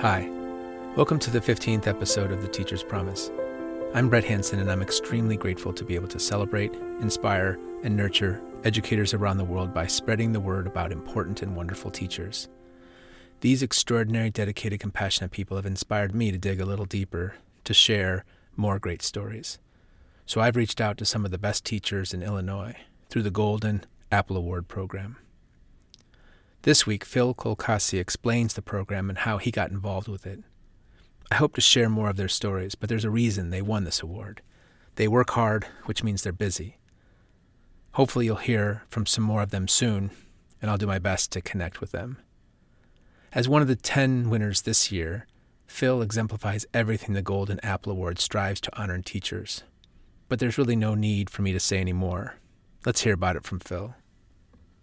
Hi, welcome to the 15th episode of The Teacher's Promise. I'm Brett Hanson, and I'm extremely grateful to be able to celebrate, inspire, and nurture educators around the world by spreading the word about important and wonderful teachers. These extraordinary, dedicated, compassionate people have inspired me to dig a little deeper, to share more great stories. So I've reached out to some of the best teachers in Illinois through the Golden Apple Award program. This week, Phil Culcasi explains the program and how he got involved with it. I hope to share more of their stories, but there's a reason they won this award. They work hard, which means they're busy. Hopefully, you'll hear from some more of them soon, and I'll do my best to connect with them. As one of the 10 winners this year, Phil exemplifies everything the Golden Apple Award strives to honor in teachers. But there's really no need for me to say any more. Let's hear about it from Phil.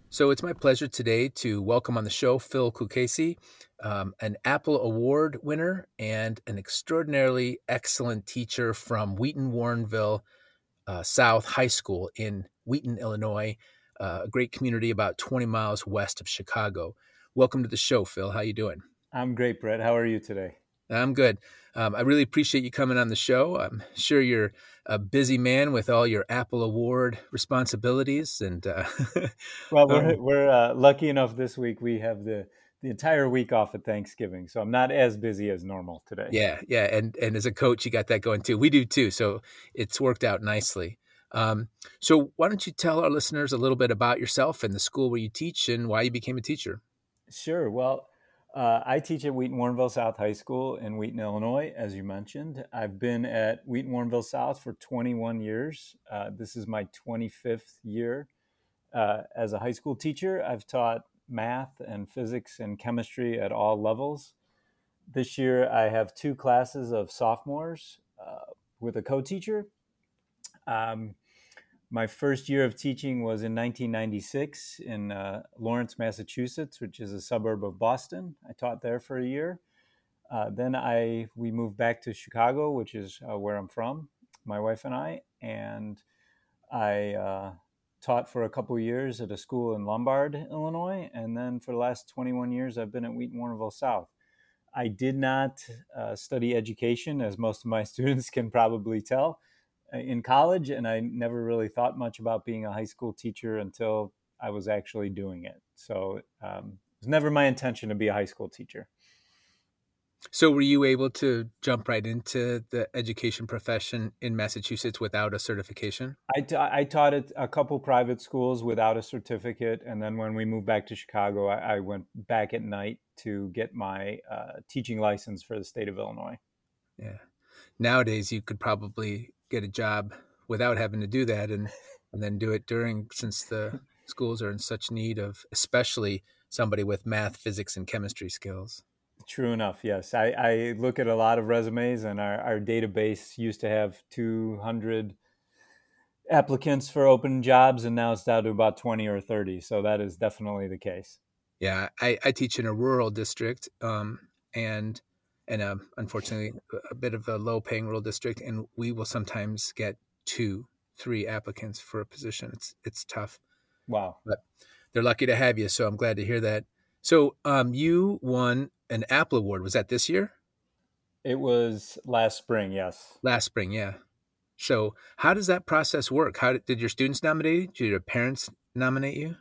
So it's my pleasure today to welcome on the show Phil Culcasi, um, an Apple Award winner and an extraordinarily excellent teacher from Wheaton Warrenville uh, South High School in Wheaton, Illinois, uh, a great community about 20 miles west of Chicago. Welcome to the show, Phil. How you doing? I'm great, Brett. How are you today? I'm good. Um, I really appreciate you coming on the show. I'm sure you're a busy man with all your Apple Award responsibilities, and uh, well, we're um, we're uh, lucky enough this week. We have the the entire week off at Thanksgiving, so I'm not as busy as normal today. Yeah, yeah, and and as a coach, you got that going too. We do too, so it's worked out nicely. Um, so why don't you tell our listeners a little bit about yourself and the school where you teach and why you became a teacher? Sure. Well, uh, I teach at Wheaton Warrenville South High School in Wheaton, Illinois, as you mentioned. I've been at Wheaton Warrenville South for 21 years. Uh, this is my 25th year uh, as a high school teacher. I've taught math and physics and chemistry at all levels. This year, I have two classes of sophomores uh, with a co teacher. Um, my first year of teaching was in 1996 in uh, Lawrence, Massachusetts, which is a suburb of Boston. I taught there for a year. Uh, then I we moved back to Chicago, which is uh, where I'm from, my wife and I, and I uh, taught for a couple years at a school in Lombard, Illinois, and then for the last 21 years I've been at Wheaton Warrenville South. I did not uh, study education, as most of my students can probably tell. In college, and I never really thought much about being a high school teacher until I was actually doing it. So um, it was never my intention to be a high school teacher. So, were you able to jump right into the education profession in Massachusetts without a certification? I, t- I taught at a couple private schools without a certificate. And then when we moved back to Chicago, I, I went back at night to get my uh, teaching license for the state of Illinois. Yeah. Nowadays, you could probably get a job without having to do that and and then do it during since the schools are in such need of especially somebody with math physics and chemistry skills. True enough yes. I, I look at a lot of resumes and our, our database used to have 200 applicants for open jobs and now it's down to about 20 or 30 so that is definitely the case. Yeah i, I teach in a rural district um, and and a, um, unfortunately a bit of a low paying rural district and we will sometimes get two three applicants for a position. It's it's tough. Wow. But they're lucky to have you so i'm glad to hear that. So um, you won an apple award. Was that this year? It was last spring yes. Last spring yeah. So how does that process work? How did, did your students nominate you? Did your parents nominate you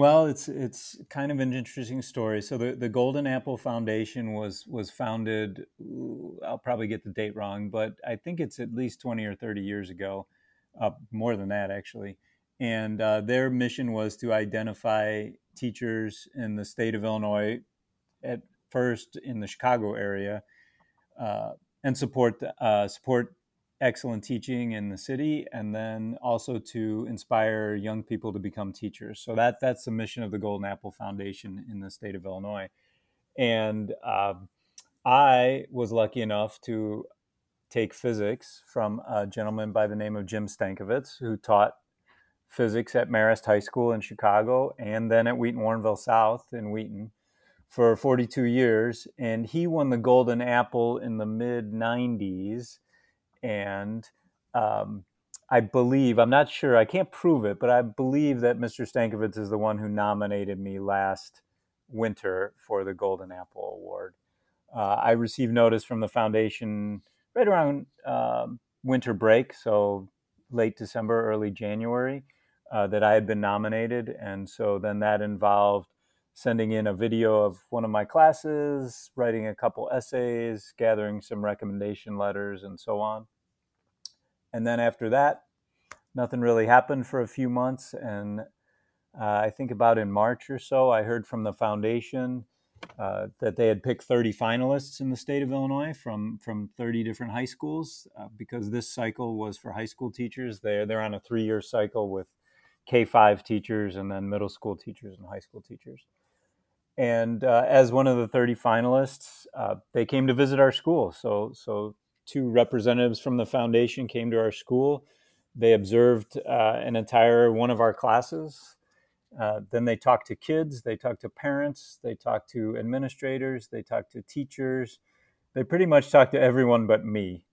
well, it's it's kind of an interesting story. So the, the Golden Apple Foundation was was founded. I'll probably get the date wrong, but I think it's at least twenty or thirty years ago, uh, more than that actually. And uh, their mission was to identify teachers in the state of Illinois, at first in the Chicago area, uh, and support uh, support excellent teaching in the city and then also to inspire young people to become teachers. So that that's the mission of the golden apple foundation in the state of illinois. And um, i was lucky enough to take physics from a gentleman by the name of jim stankevitz who taught physics at marist high school in chicago and then at wheaton warrenville south in wheaton for 42 years. And he won the golden apple in the mid 90s and um, I believe I'm not sure I can't prove it, but I believe that Mr. Stankevitz is the one who nominated me last winter for the Golden Apple Award. uh, I received notice from the foundation right around um, winter break, so late December, early January, uh, that I had been nominated. And so then that involved sending in a video of one of my classes, writing a couple essays, gathering some recommendation letters, and so on. And then after that, nothing really happened for a few months. And uh, I think about in March or so, I heard from the foundation uh, that they had picked 30 finalists in the state of Illinois from from 30 different high schools uh, because this cycle was for high school teachers. They're they're on a three year cycle with K five teachers and then middle school teachers and high school teachers. And uh, as one of the 30 finalists, uh, they came to visit our school. So so two representatives from the foundation came to our school. They observed uh, an entire one of our classes uh, then they talked to kids, they talked to parents, they talked to administrators, they talked to teachers. They pretty much talked to everyone but me.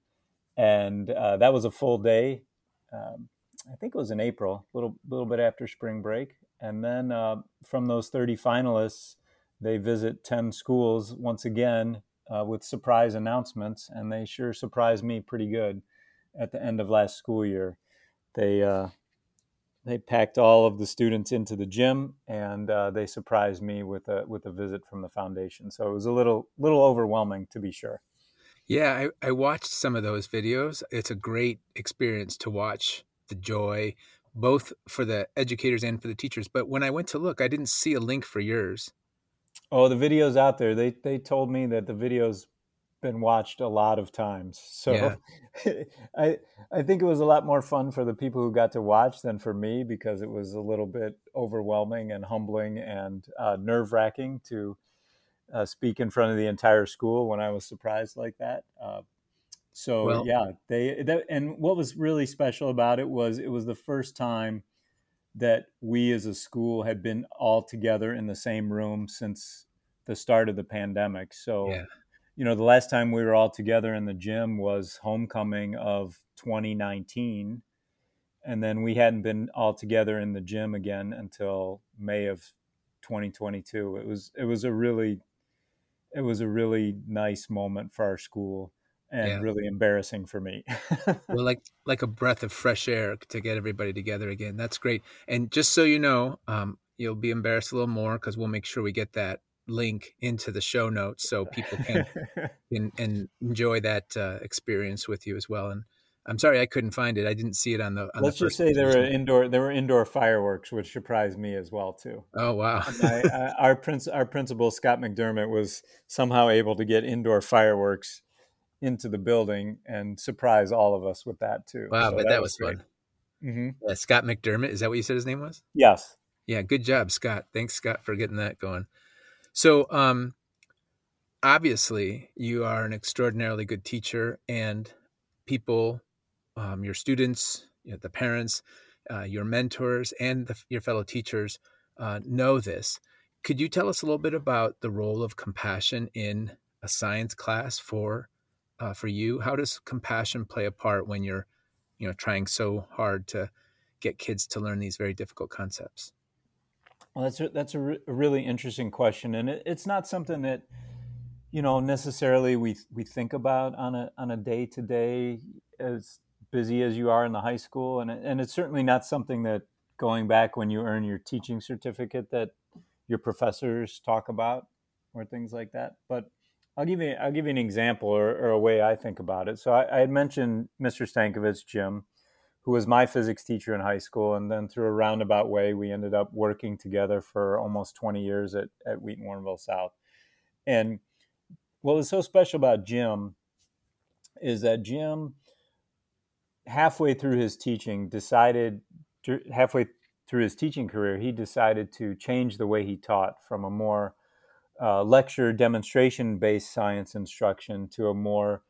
And uh, that was a full day. Um, I think it was in April, a little, little bit after spring break. And then uh, from those 30 finalists, they visit 10 schools once again uh, with surprise announcements. And they sure surprised me pretty good at the end of last school year. They, uh, they packed all of the students into the gym and uh, they surprised me with a with a visit from the foundation so it was a little little overwhelming to be sure yeah I, I watched some of those videos it's a great experience to watch the joy both for the educators and for the teachers but when i went to look i didn't see a link for yours oh the videos out there they they told me that the videos been watched a lot of times. So yeah. I I think it was a lot more fun for the people who got to watch than for me because it was a little bit overwhelming and humbling and uh, nerve wracking to uh, speak in front of the entire school when I was surprised like that. Uh, so well, yeah, they that, and what was really special about it was it was the first time that we as a school had been all together in the same room since the start of the pandemic. So yeah you know, the last time we were all together in the gym was homecoming of 2019. And then we hadn't been all together in the gym again until May of 2022. It was it was a really it was a really nice moment for our school and yeah. really embarrassing for me. well, like like a breath of fresh air to get everybody together again. That's great. And just so you know, um, you'll be embarrassed a little more because we'll make sure we get that link into the show notes so people can, can and enjoy that uh, experience with you as well. And I'm sorry I couldn't find it. I didn't see it on the. On Let's the just say there were indoor there were indoor fireworks, which surprised me as well too. Oh wow! I, uh, our prince our principal Scott McDermott was somehow able to get indoor fireworks into the building and surprise all of us with that too. Wow, so but that, that was, was fun. Mm-hmm. Yeah, Scott McDermott. Is that what you said his name was? Yes. Yeah, good job, Scott. Thanks, Scott, for getting that going. So, um, obviously, you are an extraordinarily good teacher, and people, um, your students, you know, the parents, uh, your mentors, and the, your fellow teachers uh, know this. Could you tell us a little bit about the role of compassion in a science class for uh, for you? How does compassion play a part when you're, you know, trying so hard to get kids to learn these very difficult concepts? Well, that's a, that's a, re- a really interesting question, and it, it's not something that you know necessarily we we think about on a on a day to day as busy as you are in the high school, and and it's certainly not something that going back when you earn your teaching certificate that your professors talk about or things like that. But I'll give you I'll give you an example or, or a way I think about it. So I, I had mentioned Mr. Stankevitz, Jim who was my physics teacher in high school. And then through a roundabout way, we ended up working together for almost 20 years at, at Wheaton Warrenville South. And what was so special about Jim is that Jim, halfway through his teaching, decided, halfway through his teaching career, he decided to change the way he taught from a more uh, lecture demonstration based science instruction to a more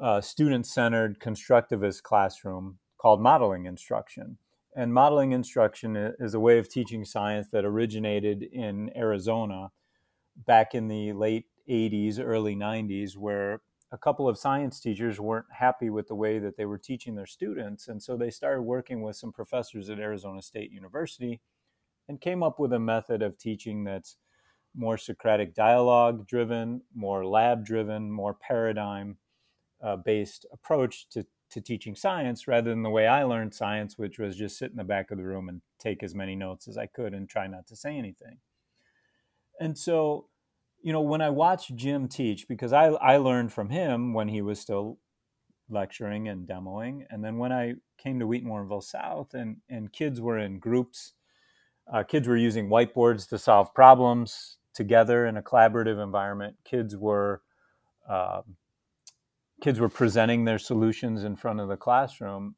uh, student centered constructivist classroom called modeling instruction. And modeling instruction is a way of teaching science that originated in Arizona back in the late 80s, early 90s, where a couple of science teachers weren't happy with the way that they were teaching their students. And so they started working with some professors at Arizona State University and came up with a method of teaching that's more Socratic dialogue driven, more lab driven, more paradigm uh, based approach to, to teaching science rather than the way I learned science, which was just sit in the back of the room and take as many notes as I could and try not to say anything. And so, you know, when I watched Jim teach, because I, I learned from him when he was still lecturing and demoing. And then when I came to Wheaton Warrenville South and, and kids were in groups, uh, kids were using whiteboards to solve problems together in a collaborative environment. Kids were uh, kids were presenting their solutions in front of the classroom.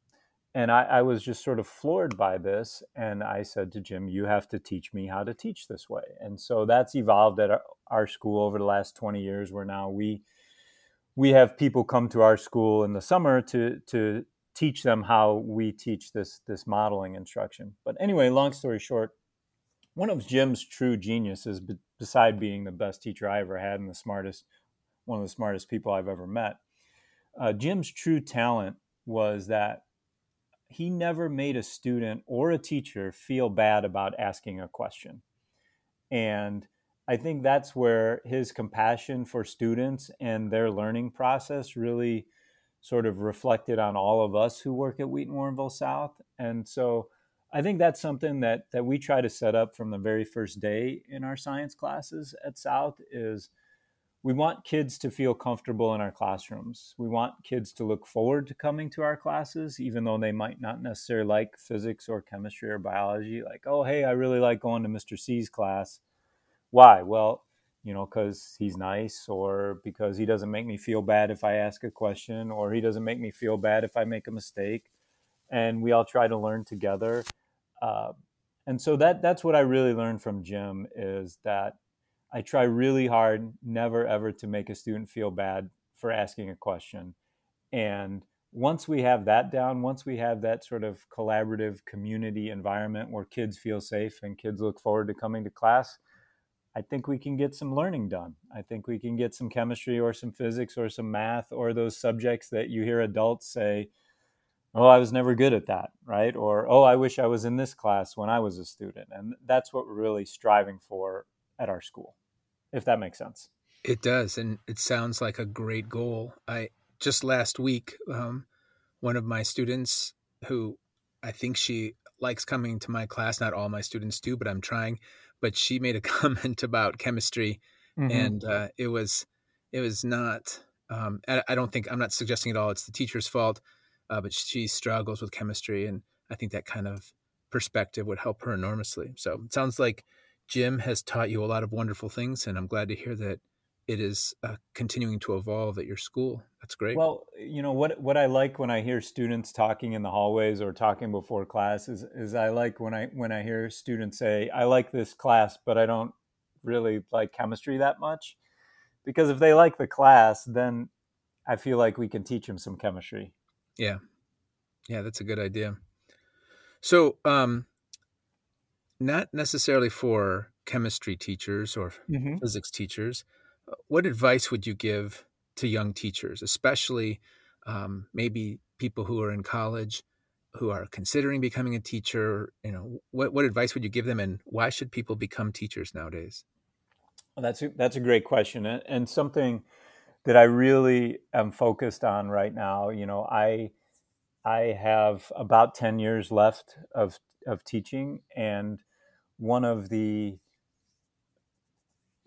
And I, I, was just sort of floored by this. And I said to Jim, You have to teach me how to teach this way. And so that's evolved at our, our school over the last 20 years, where now we we have people come to our school in the summer to to teach them how we teach this this modeling instruction. But anyway, long story short, one of Jim's true geniuses, beside being the best teacher I ever had and the smartest, one of the smartest people I've ever met, uh, Jim's true talent was that he never made a student or a teacher feel bad about asking a question. And I think that's where his compassion for students and their learning process really sort of reflected on all of us who work at Wheaton Warrenville South. And so I think that's something that that we try to set up from the very first day in our science classes at South is we want kids to feel comfortable in our classrooms. We want kids to look forward to coming to our classes, even though they might not necessarily like physics or chemistry or biology. Like, oh, hey, I really like going to Mr. C's class. Why? Well, you know, because he's nice, or because he doesn't make me feel bad if I ask a question, or he doesn't make me feel bad if I make a mistake. And we all try to learn together. Uh, and so that that's what I really learned from Jim is that I try really hard never ever to make a student feel bad for asking a question. And once we have that down, once we have that sort of collaborative community environment where kids feel safe and kids look forward to coming to class, I think we can get some learning done. I think we can get some chemistry or some physics or some math or those subjects that you hear adults say, oh, I was never good at that, right? Or, oh, I wish I was in this class when I was a student. And that's what we're really striving for at our school, if that makes sense. It does. And it sounds like a great goal. I just last week, um, one of my students who I think she likes coming to my class, not all my students do, but I'm trying but she made a comment about chemistry, mm-hmm. and uh, it was it was not. Um, I, don't think I'm not suggesting at all it's the teacher's fault, uh, but she struggles with chemistry, and I think that kind of perspective would help her enormously. So it sounds like Jim has taught you a lot of wonderful things, and I'm glad to hear that it is uh, continuing to evolve at your school. That's great. Well, you know what what I like when I hear students talking in the hallways or talking before class is is I like when I when I hear students say, "I like this class, but I don't really like chemistry that much." Because if they like the class, then I feel like we can teach them some chemistry. Yeah. Yeah, that's a good idea. So, um not necessarily for chemistry teachers or mm-hmm. physics teachers, what advice would you give to young teachers, especially um, maybe people who are in college who are considering becoming a teacher? You know, what what advice would you give them, and why should people become teachers nowadays? Well, that's a, that's a great question, and, and something that I really am focused on right now. You know, I I have about ten years left of of teaching, and one of the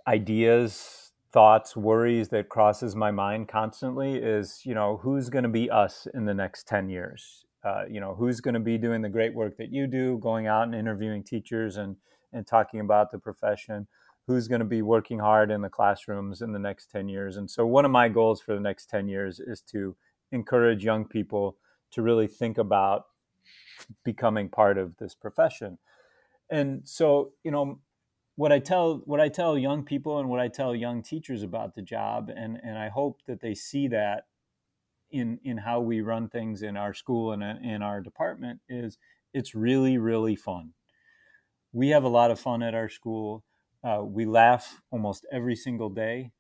ideas thoughts, worries that crosses my mind constantly is, you know, who's going to be us in the next 10 years? Uh, you know, who's going to be doing the great work that you do, going out and interviewing teachers and, and talking about the profession? Who's going to be working hard in the classrooms in the next 10 years? And so, one of my goals for the next 10 years is to encourage young people to really think about becoming part of this profession. And so, you know, what I tell what I tell young people and what I tell young teachers about the job, and and I hope that they see that in in how we run things in our school and in our department is it's really really fun. We have a lot of fun at our school. Uh, we laugh almost every single day.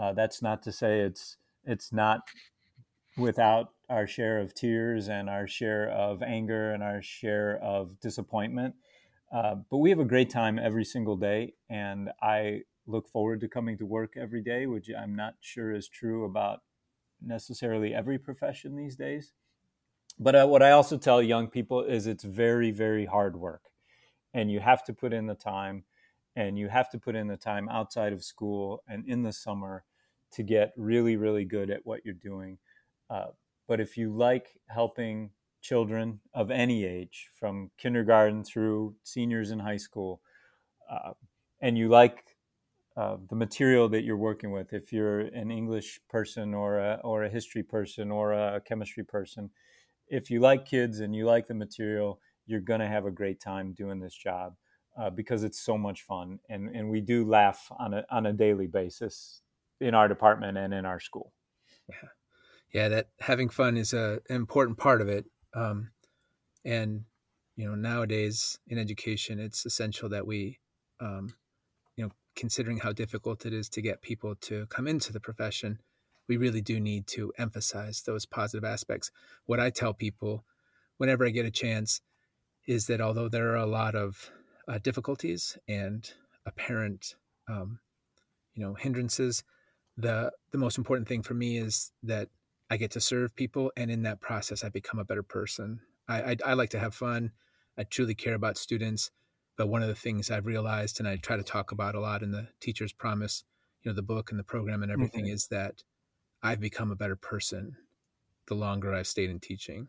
Uh, that's not to say it's it's not without our share of tears and our share of anger and our share of disappointment uh, but we have a great time every single day, and I look forward to coming to work every day, which I'm not sure is true about necessarily every profession these days. But uh, what I also tell young people is it's very, very hard work. And you have to put in the time, and you have to put in the time outside of school and in the summer to get really, really good at what you're doing. Uh, but if you like helping children of any age, from kindergarten through seniors in high school, uh, and you like uh, the material that you're working with, if you're an English person or a, or a history person or a chemistry person, if you like kids and you like the material, you're going to have a great time doing this job uh, because it's so much fun. And, and we do laugh on a, on a daily basis in our department and in our school. Yeah. Yeah. That having fun is a, an important part of it. Um, and, you know, nowadays in education, it's essential that we, um, you know, considering how difficult it is to get people to come into the profession, we really do need to emphasize those positive aspects. What I tell people whenever I get a chance is that although there are a lot of uh, difficulties and apparent, um, you know, hindrances, the the most important thing for me is that I get to serve people, and in that process, I become a better person. I, I, I like to have fun. I truly care about students, but one of the things I've realized, and I try to talk about a lot in the Teacher's Promise, you know, the book and the program and everything, mm-hmm. is that I've become a better person the longer I've stayed in teaching.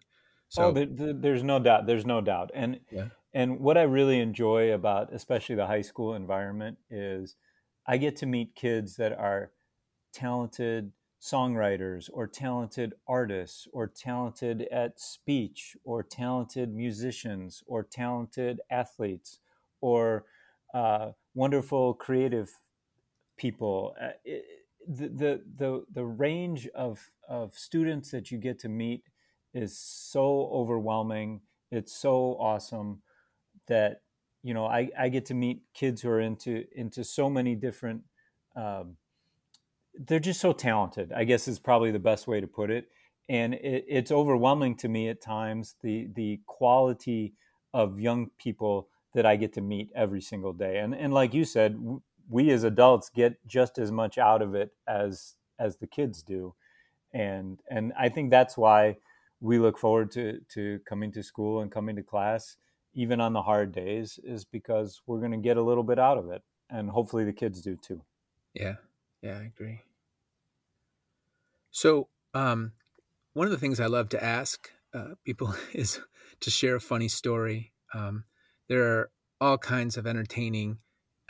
So oh, there, there's no doubt. There's no doubt. And yeah. And what I really enjoy about especially the high school environment is I get to meet kids that are talented songwriters or talented artists or talented at speech or talented musicians or talented athletes or uh, wonderful creative people. Uh, it, the, the the range of of students that you get to meet is so overwhelming. It's so awesome that you know I, I get to meet kids who are into into so many different. Um, they're just so talented. I guess is probably the best way to put it. And it, it's overwhelming to me at times the the quality of young people that I get to meet every single day. And and like you said, we as adults get just as much out of it as as the kids do and and i think that's why we look forward to to coming to school and coming to class even on the hard days is because we're going to get a little bit out of it and hopefully the kids do too yeah yeah i agree so um one of the things i love to ask uh, people is to share a funny story um, there are all kinds of entertaining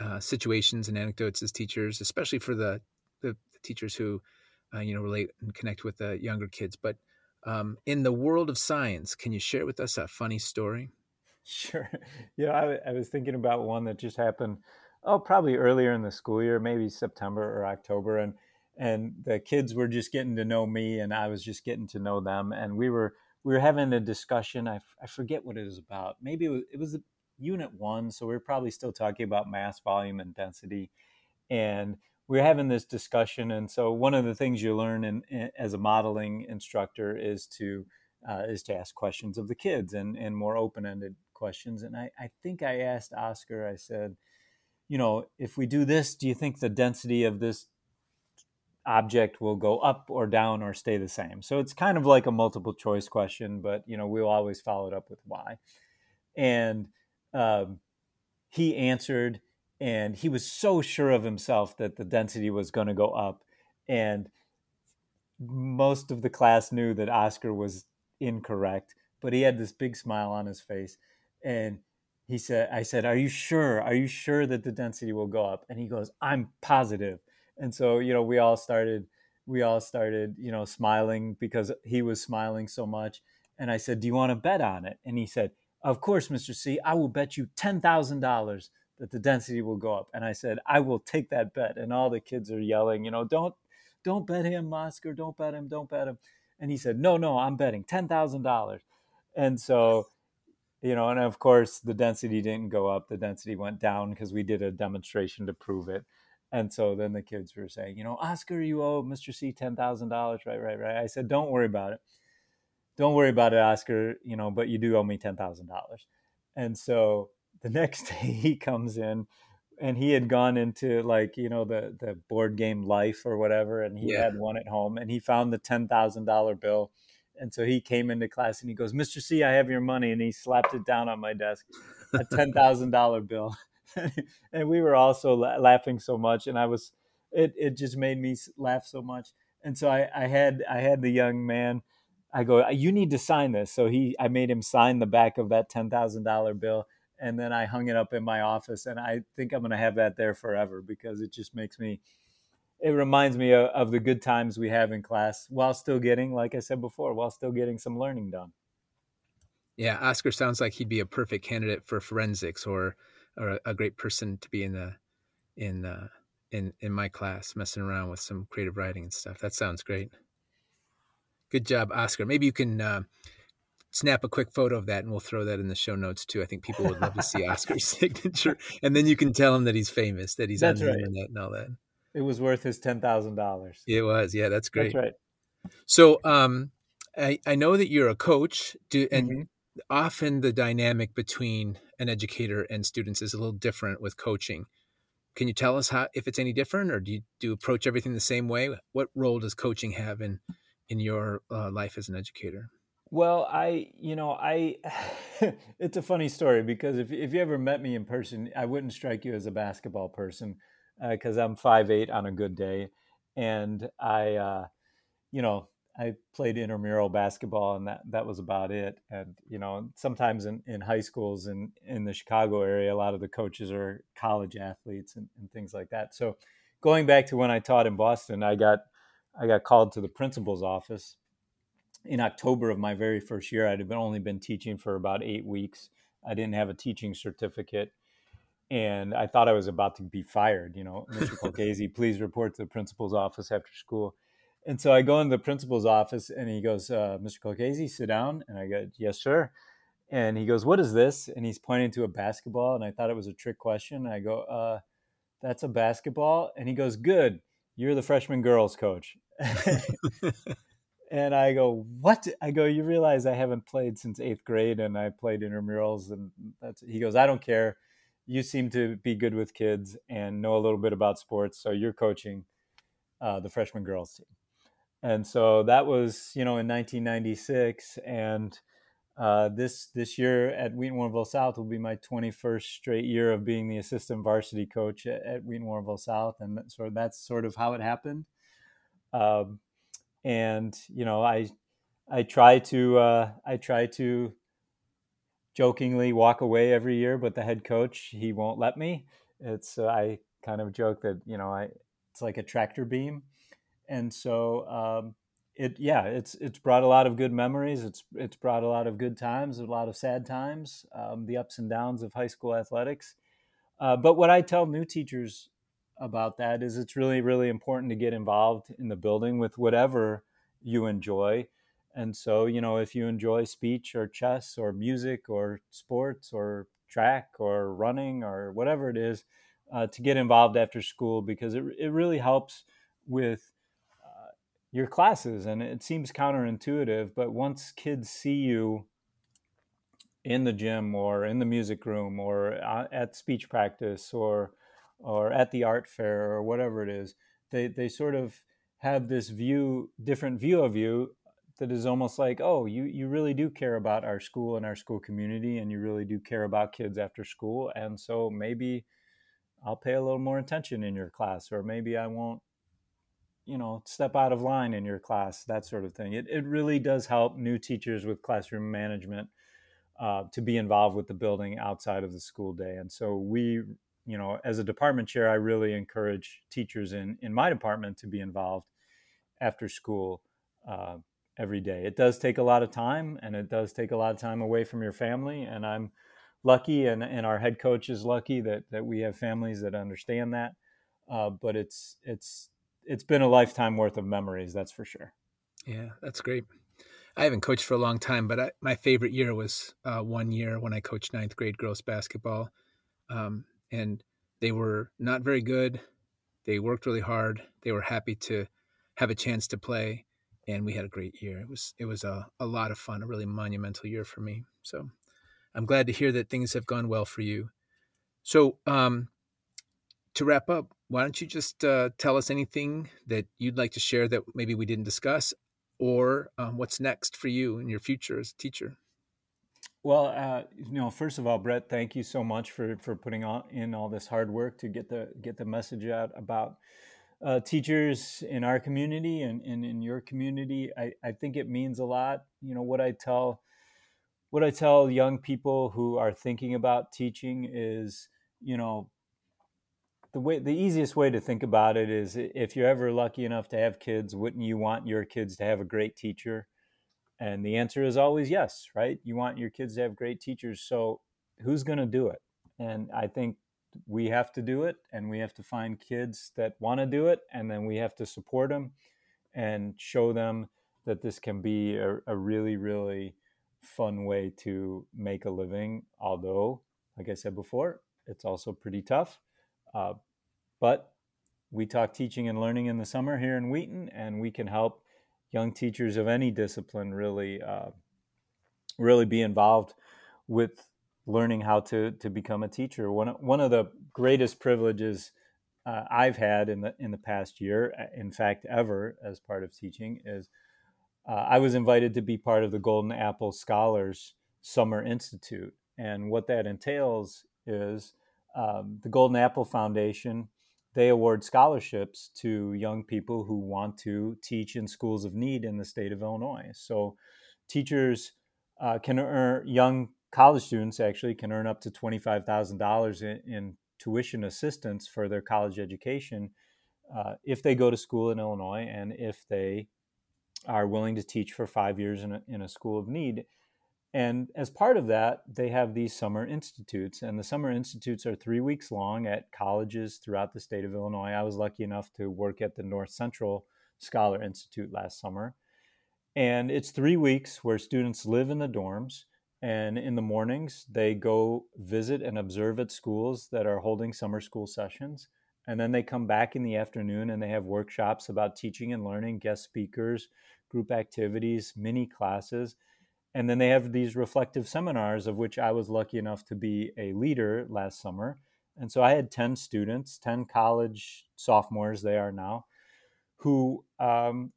uh, situations and anecdotes as teachers, especially for the the, the teachers who uh, you know relate and connect with the younger kids. But um, in the world of science, can you share with us a funny story? Sure. Yeah, I, I was thinking about one that just happened. Oh, probably earlier in the school year, maybe September or October, and and the kids were just getting to know me, and I was just getting to know them, and we were we were having a discussion. I, f- I forget what it was about. Maybe it was, it was unit one, so we're probably still talking about mass, volume, and density. And we're having this discussion, and so one of the things you learn in, in, as a modeling instructor is to uh, is to ask questions of the kids and and more open ended questions. And I, I think I asked Oscar. I said, you know, if we do this, do you think the density of this object will go up or down or stay the same? So it's kind of like a multiple choice question, but you know, we'll always follow it up with why. And um, he answered and he was so sure of himself that the density was going to go up and most of the class knew that oscar was incorrect but he had this big smile on his face and he said i said are you sure are you sure that the density will go up and he goes i'm positive and so you know we all started we all started you know smiling because he was smiling so much and i said do you want to bet on it and he said of course, Mr. C, I will bet you $10,000 that the density will go up. And I said, I will take that bet. And all the kids are yelling, you know, don't, don't bet him, Oscar, don't bet him, don't bet him. And he said, no, no, I'm betting $10,000. And so, you know, and of course the density didn't go up. The density went down because we did a demonstration to prove it. And so then the kids were saying, you know, Oscar, you owe Mr. C $10,000. Right, right, right. I said, don't worry about it don't worry about it, Oscar, you know, but you do owe me $10,000. And so the next day he comes in and he had gone into like you know the the board game life or whatever and he yeah. had one at home and he found the $10,000 bill and so he came into class and he goes Mr. C I have your money. And he slapped it down on my desk a $10,000 bill. And we were also la- laughing so much. And I was it it just made me laugh so much. And so I I had I had the young man I go uh, you need to sign this. So he I made him sign the back of that $10,000 bill. And then I hung it up in my office. And I think I'm going to have that there forever because it just makes me, it reminds me of, of, the good times we have in class while still getting, like I said before, while still getting some learning done. Yeah, Oscar sounds like he'd be a perfect candidate for forensics or or a, great person to be in the in uh, in in my class messing around with some creative writing and stuff. That sounds great. Good job, Oscar. Maybe you can uh, snap a quick photo of that and we'll throw that in the show notes too. I think people would love to see Oscar's signature. And then you can tell him that he's famous, that he's that's on the right. internet and all that. It was worth his ten thousand dollars. It was, yeah, that's great. That's right. So um I, I know that you're a coach do, and mm-hmm. often the dynamic between an educator and students is a little different with coaching. Can you tell us how if it's any different or do you do you approach everything the same way? What role does coaching have in in your uh, life as an educator? Well, I, you know, I, it's a funny story because if, if you ever met me in person, I wouldn't strike you as a basketball person because uh, I'm five eight on a good day. And I, uh, you know, I played intramural basketball and that, that was about it. And, you know, sometimes in, in high schools in, in the Chicago area, a lot of the coaches are college athletes and, and things like that. So going back to when I taught in Boston, I got, I got called to the principal's office in October of my very first year, I'd only been teaching for about eight weeks. I didn't have a teaching certificate, and I thought I was about to be fired. You know, Mr. Colchese, please report to the principal's office after school. And so I go in the principal's office, and he goes, uh, "Mr. Colchese, sit down." And I go, "Yes, sir." And he goes, "What is this?" And he's pointing to a basketball, and I thought it was a trick question. I go, uh, "That's a basketball." And he goes, "Good, you're the freshman girls coach." and I go, "What?" I go, "You realize I haven't played since eighth grade, and I played intramurals." And that's he goes, "I don't care. You seem to be good with kids and know a little bit about sports, so you're coaching uh, the freshman girls team." And so that was, you know, in 1996, and uh, this this year at Wheaton Warrenville South will be my 21st straight year of being the assistant varsity coach at, at Wheaton Warrenville South, and so that's sort of how it happened. Um, and you know i i try to uh, i try to jokingly walk away every year but the head coach he won't let me. It's uh, i kind of joke that you know i it's like a tractor beam. And so um, it yeah it's it's brought a lot of good memories. It's it's brought a lot of good times a lot of sad times um, the ups and downs of high school athletics. Uh, but what i tell new teachers about that is it's really really important to get involved in the building with whatever you enjoy and so you know if you enjoy speech or chess or music or sports or track or running or whatever it is uh, to get involved after school because it, it really helps with uh, your classes and it seems counterintuitive but once kids see you in the gym or in the music room or uh, at speech practice or or at the art fair or whatever it is they they sort of have this view different view of you that is almost like oh you you really do care about our school and our school community and you really do care about kids after school and so maybe I'll pay a little more attention in your class or maybe I won't you know step out of line in your class that sort of thing. It, it really does help new teachers with classroom management uh, to be involved with the building outside of the school day and so we you know, as a department chair, I really encourage teachers in in my department to be involved after school uh, every day. It does take a lot of time, and it does take a lot of time away from your family. And I'm lucky, and and our head coach is lucky that that we have families that understand that. Uh, but it's it's it's been a lifetime worth of memories, that's for sure. Yeah, that's great. I haven't coached for a long time, but I, my favorite year was uh, one year when I coached ninth grade girls basketball. Um, and they were not very good. They worked really hard. They were happy to have a chance to play, and we had a great year. It was it was a, a lot of fun, a really monumental year for me. So I'm glad to hear that things have gone well for you. So um, to wrap up, why don't you just uh, tell us anything that you'd like to share that maybe we didn't discuss, or um, what's next for you in your future as a teacher? Well, uh, you know, first of all, Brett, thank you so much for for putting on, in all this hard work to get the get the message out about uh, teachers in our community and, and in your community. I, I think it means a lot. You know, what I tell what I tell young people who are thinking about teaching is, you know, the way the easiest way to think about it is if you're ever lucky enough to have kids, wouldn't you want your kids to have a great teacher? And the answer is always yes, right? You want your kids to have great teachers. So who's going to do it? And I think we have to do it and we have to find kids that want to do it and then we have to support them and show them that this can be a, a really really fun way to make a living. Although like i said before it's also pretty tough uh, but we talk teaching and learning in the summer here in wheaton and we can help young teachers of any discipline really uh, really be involved with learning how to to become a teacher. One one of the greatest privileges uh, I've had in the in the past year, uh, in fact, ever as part of teaching, is uh, I was invited to be part of the Golden Apple Scholars Summer Institute, and what that entails is um, the Golden Apple Foundation. They award scholarships to young people who want to teach in schools of need in the state of Illinois. So, teachers uh, can earn young college students actually can earn up to $25,000 in, in, tuition assistance for their college education uh, if they go to school in Illinois and if they are willing to teach for five years in a, in a school of need. And as part of that, they have these summer institutes. And the summer institutes are three weeks long at colleges throughout the state of Illinois. I was lucky enough to work at the North Central Scholar Institute last summer. And it's three weeks where students live in the dorms and in the mornings, they go visit and observe at schools that are holding summer school sessions. And then they come back in the afternoon and they have workshops about teaching and learning, guest speakers, group activities, mini classes. And then they have these reflective seminars, of which I was lucky enough to be a leader last summer. And so I had 10 students, 10 college sophomores, they are now, who um,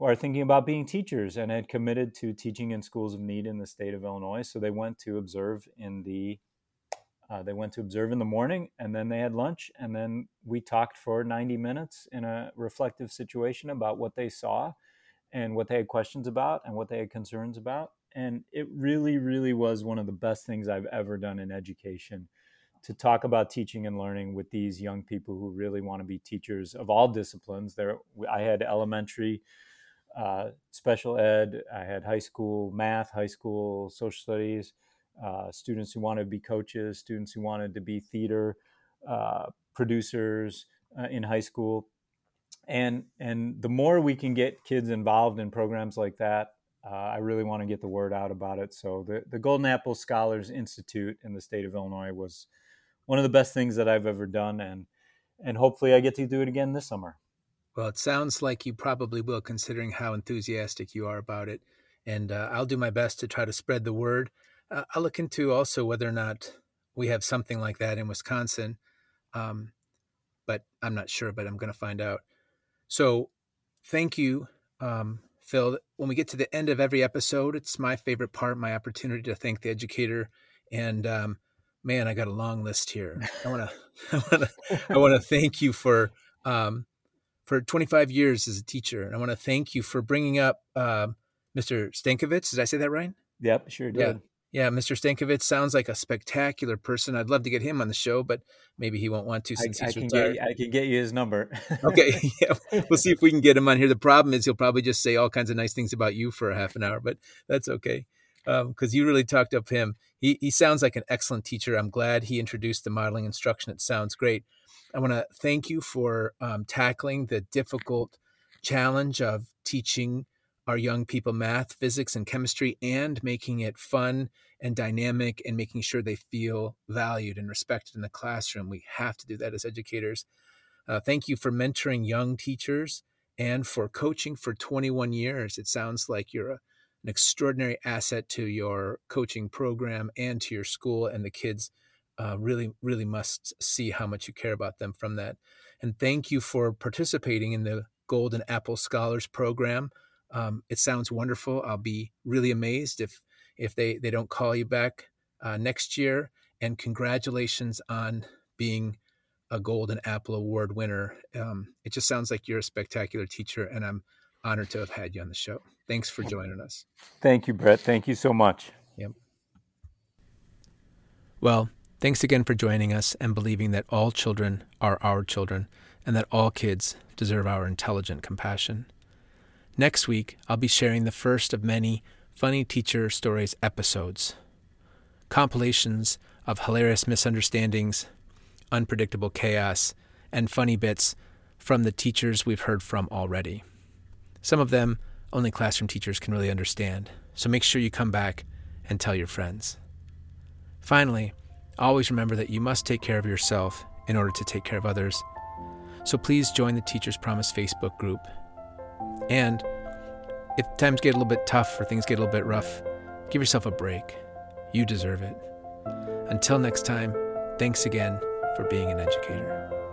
are thinking about being teachers and had committed to teaching in schools of need in the state of Illinois. So they went to observe in the uh, they went to observe in the morning and then they had lunch and then we talked for 90 minutes in a reflective situation about what they saw and what they had questions about and what they had concerns about and it really really was one of the best things i've ever done in education to talk about teaching and learning with these young people who really want to be teachers of all disciplines there i had elementary uh, special ed. I had high school math, high school social studies, uh, students who wanted to be coaches, students who wanted to be theater uh, producers uh, in high school. And, and the more we can get kids involved in programs like that, uh, I really want to get the word out about it. So the, the Golden Apple Scholars Institute in the state of Illinois was one of the best things that I've ever done. And, and hopefully I get to do it again this summer. Well, it sounds like you probably will, considering how enthusiastic you are about it. And uh, I'll do my best to try to spread the word. Uh, I'll look into also whether or not we have something like that in Wisconsin. Um, but I'm not sure, but I'm going to find out. So thank you, um, Phil. When we get to the end of every episode, it's my favorite part, my opportunity to thank the educator. And um, man, I got a long list here. I want to, I want to, I want to thank you for um, for 25 years as a teacher. And I want to thank you for bringing up uh, Mr. Stankevitz. Did I say that right? Yep, sure did. Yeah. Yeah, Mr. Stankevitz sounds like a spectacular person. I'd love to get him on the show, but maybe he won't want to since I, he's I retired. Get, I can get you his number. okay, yeah, we'll see if we can get him on here. The problem is he'll probably just say all kinds of nice things about you for a half an hour, but that's okay because um, you really talked up him. He he sounds like an excellent teacher. I'm glad he introduced the modeling instruction. It sounds great. I want to thank you for um, tackling the difficult challenge of teaching our young people math, physics, and chemistry, and making it fun and dynamic and making sure they feel valued and respected in the classroom. We have to do that as educators. Uh, thank you for mentoring young teachers and for coaching for 21 years. It sounds like you're a, an extraordinary asset to your coaching program and to your school and the kids uh, really, really must see how much you care about them from that. And thank you for participating in the Golden Apple Scholars Program. Um, it sounds wonderful. I'll be really amazed if if they they don't call you back uh, next year. And congratulations on being a Golden Apple Award winner. Um, it just sounds like you're a spectacular teacher, and I'm honored to have had you on the show. Thanks for joining us. Thank you, Brett. Thank you so much. Yep. Well, thanks again for joining us and believing that all children are our children and that all kids deserve our intelligent compassion. Next week, I'll be sharing the first of many Funny Teacher Stories episodes, compilations of hilarious misunderstandings, unpredictable chaos, and funny bits from the teachers we've heard from already. Some of them only classroom teachers can really understand, so make sure you come back and tell your friends. Finally, always remember that you must take care of yourself in order to take care of others. So please join the Teachers Promise Facebook group. And if times get a little bit tough or things get a little bit rough, give yourself a break. You deserve it. Until next time, thanks again for being an educator.